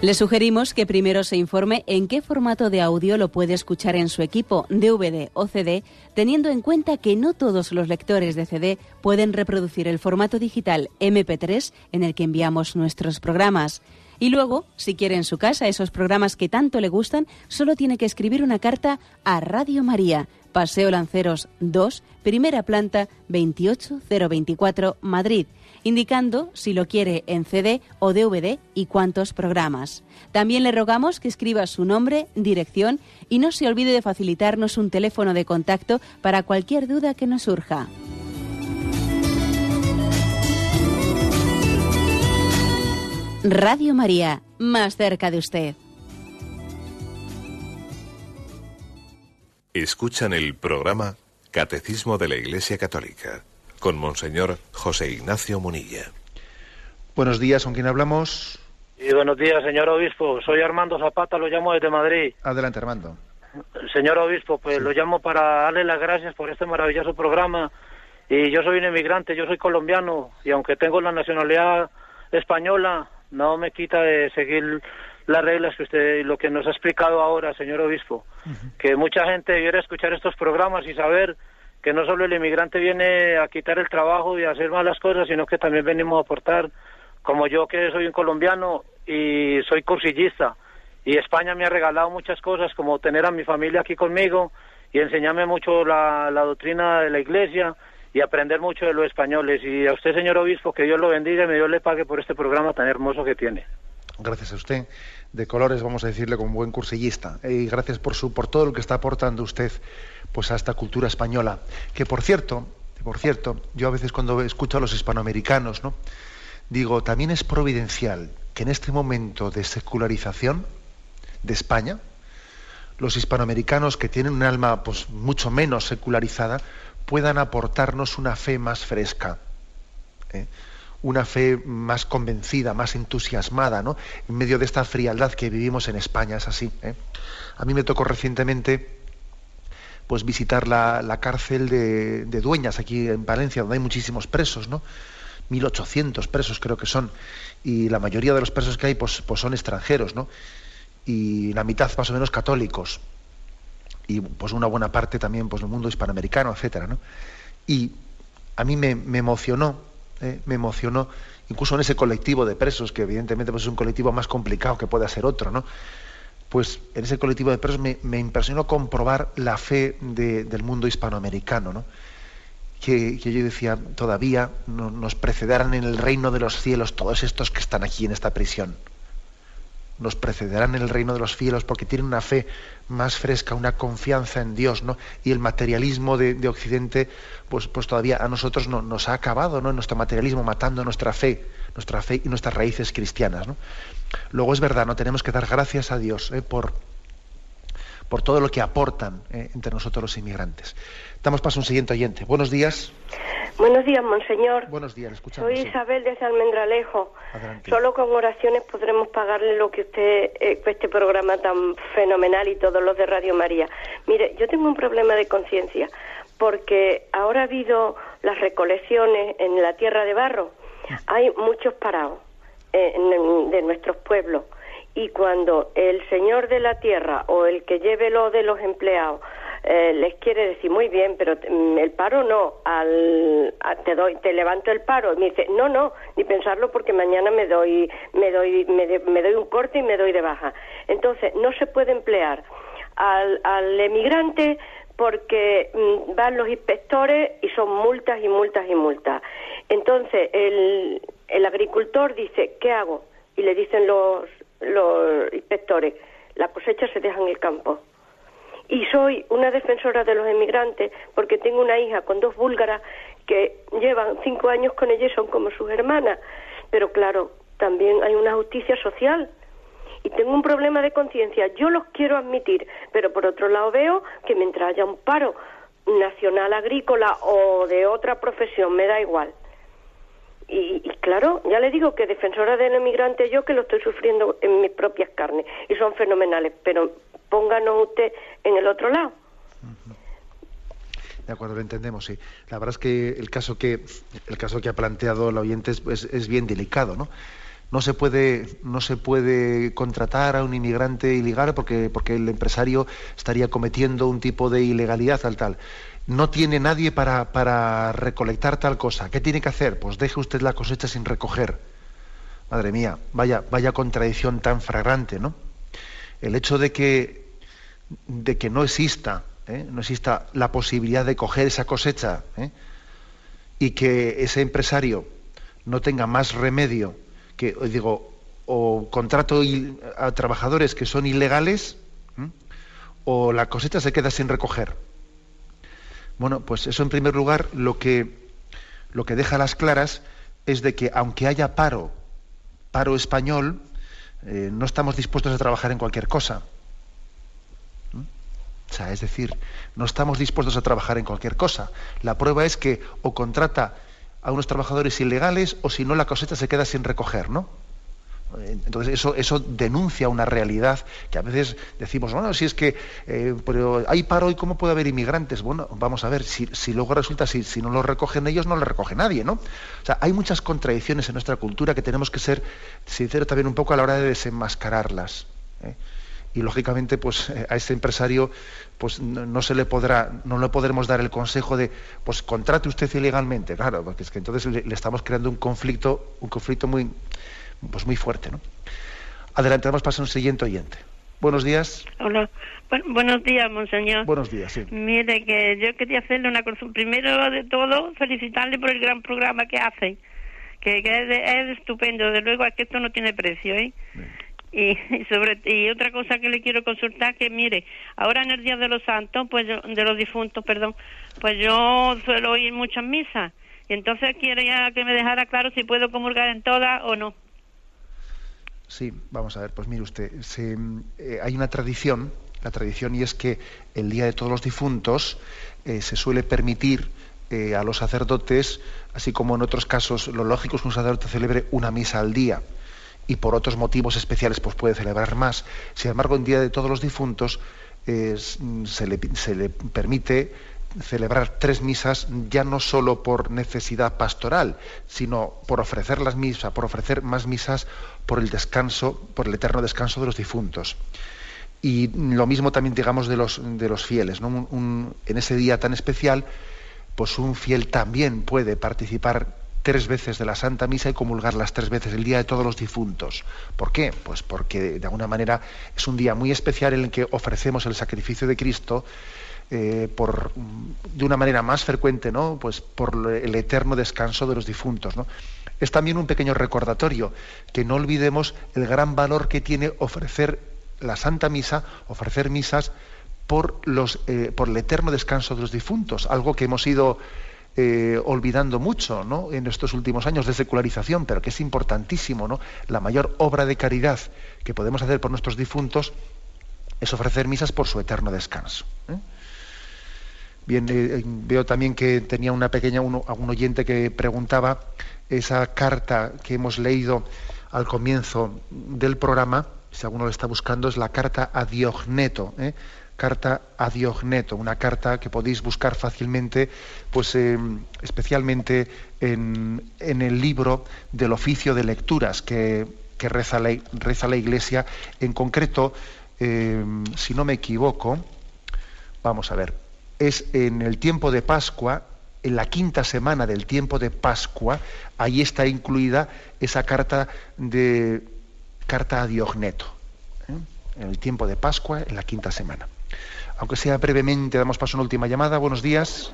Le sugerimos que primero se informe en qué formato de audio lo puede escuchar en su equipo, DVD o CD, teniendo en cuenta que no todos los lectores de CD pueden reproducir el formato digital MP3 en el que enviamos nuestros programas. Y luego, si quiere en su casa esos programas que tanto le gustan, solo tiene que escribir una carta a Radio María, Paseo Lanceros 2, primera planta 28024, Madrid indicando si lo quiere en CD o DVD y cuántos programas. También le rogamos que escriba su nombre, dirección y no se olvide de facilitarnos un teléfono de contacto para cualquier duda que nos surja. Radio María, más cerca de usted. Escuchan el programa Catecismo de la Iglesia Católica con Monseñor José Ignacio Munilla. Buenos días, ¿con quién hablamos? Y buenos días, señor obispo. Soy Armando Zapata, lo llamo desde Madrid. Adelante, Armando. Señor obispo, pues lo llamo para darle las gracias por este maravilloso programa. Y yo soy un emigrante, yo soy colombiano, y aunque tengo la nacionalidad española, no me quita de seguir las reglas que usted, lo que nos ha explicado ahora, señor obispo. Que mucha gente debiera escuchar estos programas y saber que no solo el inmigrante viene a quitar el trabajo y a hacer malas cosas, sino que también venimos a aportar, como yo que soy un colombiano y soy cursillista, y España me ha regalado muchas cosas, como tener a mi familia aquí conmigo y enseñarme mucho la, doctrina de la iglesia y aprender mucho de los españoles. Y a usted, señor obispo, que Dios lo bendiga y me Dios le pague por este programa tan hermoso que tiene. Gracias a usted. De colores, vamos a decirle, como buen cursillista. Y gracias por, su, por todo lo que está aportando usted pues a esta cultura española. Que por cierto, por cierto, yo a veces cuando escucho a los hispanoamericanos, ¿no? digo, también es providencial que en este momento de secularización de España, los hispanoamericanos que tienen un alma pues, mucho menos secularizada puedan aportarnos una fe más fresca, ¿eh? una fe más convencida, más entusiasmada, ¿no? en medio de esta frialdad que vivimos en España, es así. ¿eh? A mí me tocó recientemente pues visitar la, cárcel de, Dueñas, aquí en Valencia, donde hay muchísimos presos, ¿no? 1.800 presos creo que son, y la mayoría de los presos que hay pues, pues son extranjeros, ¿no? Y la mitad más o menos católicos, y pues una buena parte también pues del mundo hispanoamericano, etcétera, ¿no? Y a mí me, emocionó, ¿eh? me emocionó, incluso en ese colectivo de presos, que evidentemente pues, es un colectivo más complicado que pueda ser otro, ¿no? pues en ese colectivo de presos me, impresionó comprobar la fe del mundo hispanoamericano, ¿no? que, yo decía, todavía nos precederán en el reino de los cielos todos estos que están aquí en esta prisión. Nos precederán en el reino de los cielos porque tienen una fe más fresca, una confianza en Dios, ¿no? Y el materialismo de, Occidente, pues, pues todavía a nosotros no, nos ha acabado, ¿no? Nuestro materialismo matando nuestra fe, nuestra fe y nuestras raíces cristianas, ¿no? Luego es verdad, no tenemos que dar gracias a Dios ¿eh? por, por todo lo que aportan ¿eh? entre nosotros los inmigrantes. Damos paso a un siguiente oyente. Buenos días. Buenos días, monseñor. Buenos días, escuchamos. Soy Isabel de Almendralejo. Solo con oraciones podremos pagarle lo que usted, eh, este programa tan fenomenal y todos los de Radio María. Mire, yo tengo un problema de conciencia porque ahora ha habido las recolecciones en la tierra de barro. Hay muchos parados de nuestros pueblos. Y cuando el señor de la tierra o el que lleve lo de los empleados eh, les quiere decir muy bien, pero mm, el paro no, al, te doy, te levanto el paro, y me dice no, no, ni pensarlo porque mañana me doy, me doy, me, doy un corte y me doy de baja. Entonces no se puede emplear al, al emigrante porque mm, van los inspectores y son multas y multas y multas. Entonces el, el agricultor dice, ¿qué hago? Y le dicen los, los inspectores, la cosecha se deja en el campo. Y soy una defensora de los emigrantes porque tengo una hija con dos búlgaras que llevan cinco años con ella y son como sus hermanas. Pero claro, también hay una justicia social y tengo un problema de conciencia. Yo los quiero admitir, pero por otro lado veo que mientras haya un paro nacional agrícola o de otra profesión, me da igual. Y, claro, ya le digo que defensora del emigrante yo que lo estoy sufriendo en mis propias carnes y son fenomenales, pero pónganos usted en el otro lado. De acuerdo, lo entendemos, sí. La verdad es que el caso que, el caso que ha planteado el oyente es, es bien delicado, ¿no? no se puede no se puede contratar a un inmigrante ilegal porque porque el empresario estaría cometiendo un tipo de ilegalidad tal tal no tiene nadie para, para recolectar tal cosa qué tiene que hacer pues deje usted la cosecha sin recoger madre mía vaya vaya contradicción tan fragrante no el hecho de que de que no exista ¿eh? no exista la posibilidad de coger esa cosecha ¿eh? y que ese empresario no tenga más remedio que digo, o contrato a trabajadores que son ilegales, o la cosecha se queda sin recoger. Bueno, pues eso en primer lugar lo que, lo que deja las claras es de que aunque haya paro, paro español, eh, no estamos dispuestos a trabajar en cualquier cosa. O sea, es decir, no estamos dispuestos a trabajar en cualquier cosa. La prueba es que o contrata a unos trabajadores ilegales o si no la cosecha se queda sin recoger, ¿no? Entonces eso, eso denuncia una realidad que a veces decimos, bueno, si es que eh, pero hay paro y cómo puede haber inmigrantes. Bueno, vamos a ver, si, luego resulta, si, si no lo recogen ellos, no lo recoge nadie, ¿no? O sea, hay muchas contradicciones en nuestra cultura que tenemos que ser sinceros también un poco a la hora de desenmascararlas. ¿eh? y lógicamente pues eh, a este empresario pues no, se le podrá no le podremos dar el consejo de pues contrate usted ilegalmente claro porque es que entonces le, estamos creando un conflicto un conflicto muy pues muy fuerte no adelante vamos a pasar a un siguiente oyente. Buenos días. Hola. Buenos días monseñor. Buenos días sí. Mire que yo quería hacerle una cosa. Primero de todo felicitarle por el gran programa que hace que, es, estupendo. De luego es que esto no tiene precio ¿eh? Y, sobre y otra cosa que le quiero consultar que mire ahora en el día de los santos pues de los difuntos perdón pues yo suelo ir muchas misas y entonces quería que me dejara claro si puedo comulgar en todas o no sí vamos a ver pues mire usted eh, hay una tradición la tradición y es que el día de todos los difuntos eh, se suele permitir eh, a los sacerdotes así como en otros casos lo lógico es que un sacerdote celebre una misa al día y por otros motivos especiales pues puede celebrar más. Sin embargo, en Día de Todos los Difuntos se, le, permite celebrar tres misas ya no solo por necesidad pastoral, sino por ofrecer las misas, por ofrecer más misas por el descanso, por el eterno descanso de los difuntos. Y lo mismo también digamos de los, de los fieles. en ese día tan especial, pues un fiel también puede participar tres veces de la Santa Misa y comulgar las tres veces el día de todos los difuntos. ¿Por qué? Pues porque de alguna manera es un día muy especial en el que ofrecemos el sacrificio de Cristo eh, por, de una manera más frecuente, ¿no? Pues por el eterno descanso de los difuntos. ¿no? Es también un pequeño recordatorio que no olvidemos el gran valor que tiene ofrecer la Santa Misa, ofrecer misas por, eh, el eterno descanso de los difuntos, algo que hemos ido eh, olvidando mucho ¿no? en estos últimos años de secularización, pero que es importantísimo. ¿no? La mayor obra de caridad que podemos hacer por nuestros difuntos es ofrecer misas por su eterno descanso. ¿eh? Bien, eh, veo también que tenía una pequeña, un oyente que preguntaba esa carta que hemos leído al comienzo del programa, si alguno lo está buscando, es la carta a Diogneto, carta a Diogneto, una carta que podéis buscar fácilmente, pues eh, especialmente en, el libro del oficio de lecturas que, reza, la, reza, la, Iglesia. En concreto, eh, si no me equivoco, vamos a ver, es en el tiempo de Pascua, en la quinta semana del tiempo de Pascua, ahí está incluida esa carta de carta a Diogneto. ¿eh? En el tiempo de Pascua, en la quinta semana. Aunque sea brevemente, damos paso a una última llamada. Buenos días.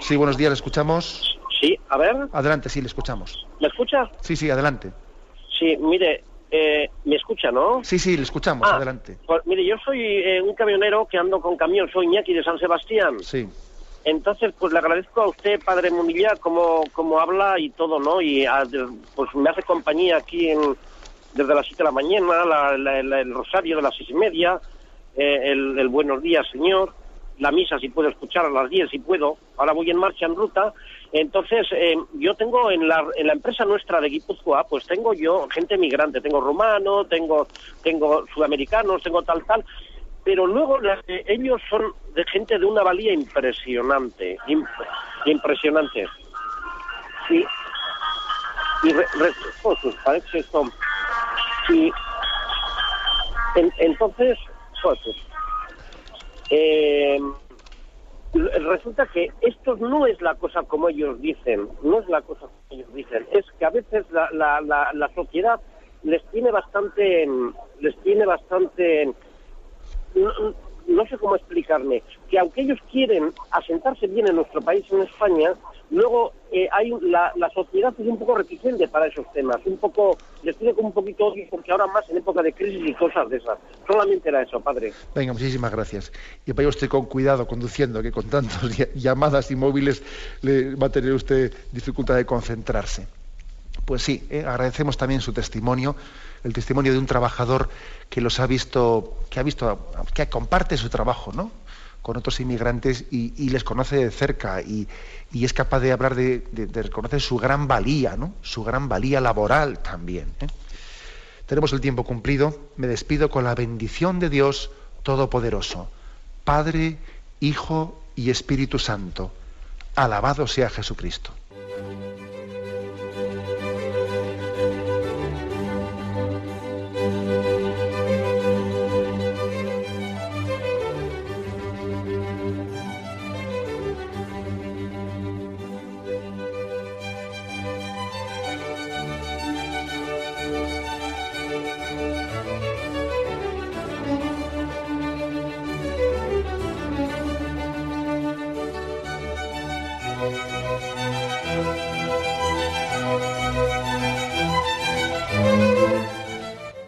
Sí, buenos días, ¿le escuchamos? Sí, a ver. Adelante, sí, le escuchamos. ¿Me escucha? Sí, sí, adelante. Sí, mire, eh, me escucha, ¿no? Sí, sí, le escuchamos, ah, adelante. Pues, mire, yo soy eh, un camionero que ando con camión, soy Iñaki de San Sebastián. Sí. Entonces, pues le agradezco a usted, padre Munilla, como, como habla y todo, ¿no? Y ah, pues me hace compañía aquí en, desde las siete de la mañana, el rosario de las seis y media, eh, el, buenos días, señor, la misa si puedo escuchar a las 10 si puedo, ahora voy en marcha en ruta. Entonces, eh, yo tengo en la, en la empresa nuestra de Guipúzcoa, pues tengo yo gente migrante, tengo romano, tengo, tengo sudamericanos, tengo tal, tal. pero luego de ellos son de gente de una valía impresionante, impresionante. Y, y parece esto. Y entonces, pues, eh, resulta que esto no es la cosa como ellos dicen, no es la cosa como ellos dicen, es que a veces la, la, la, la sociedad les tiene bastante, les tiene bastante no, sé cómo explicarme, que aunque ellos quieren asentarse bien en nuestro país, en España, luego eh, hay la, sociedad es un poco reticente para esos temas, un poco, les tiene como un poquito odio porque ahora más en época de crisis y cosas de esas. Solamente era eso, padre. Venga, muchísimas gracias. Y vaya usted con cuidado conduciendo, que con tantas [LAUGHS] llamadas y móviles le va a tener usted dificultad de concentrarse. Pues sí, eh, agradecemos también su testimonio el testimonio de un trabajador que los ha visto, que ha visto, que comparte su trabajo, ¿no? Con otros inmigrantes y, les conoce de cerca y, es capaz de hablar de, reconocer su gran valía, ¿no? su gran valía laboral también. ¿eh? Tenemos el tiempo cumplido. Me despido con la bendición de Dios Todopoderoso, Padre, Hijo y Espíritu Santo. Alabado sea Jesucristo.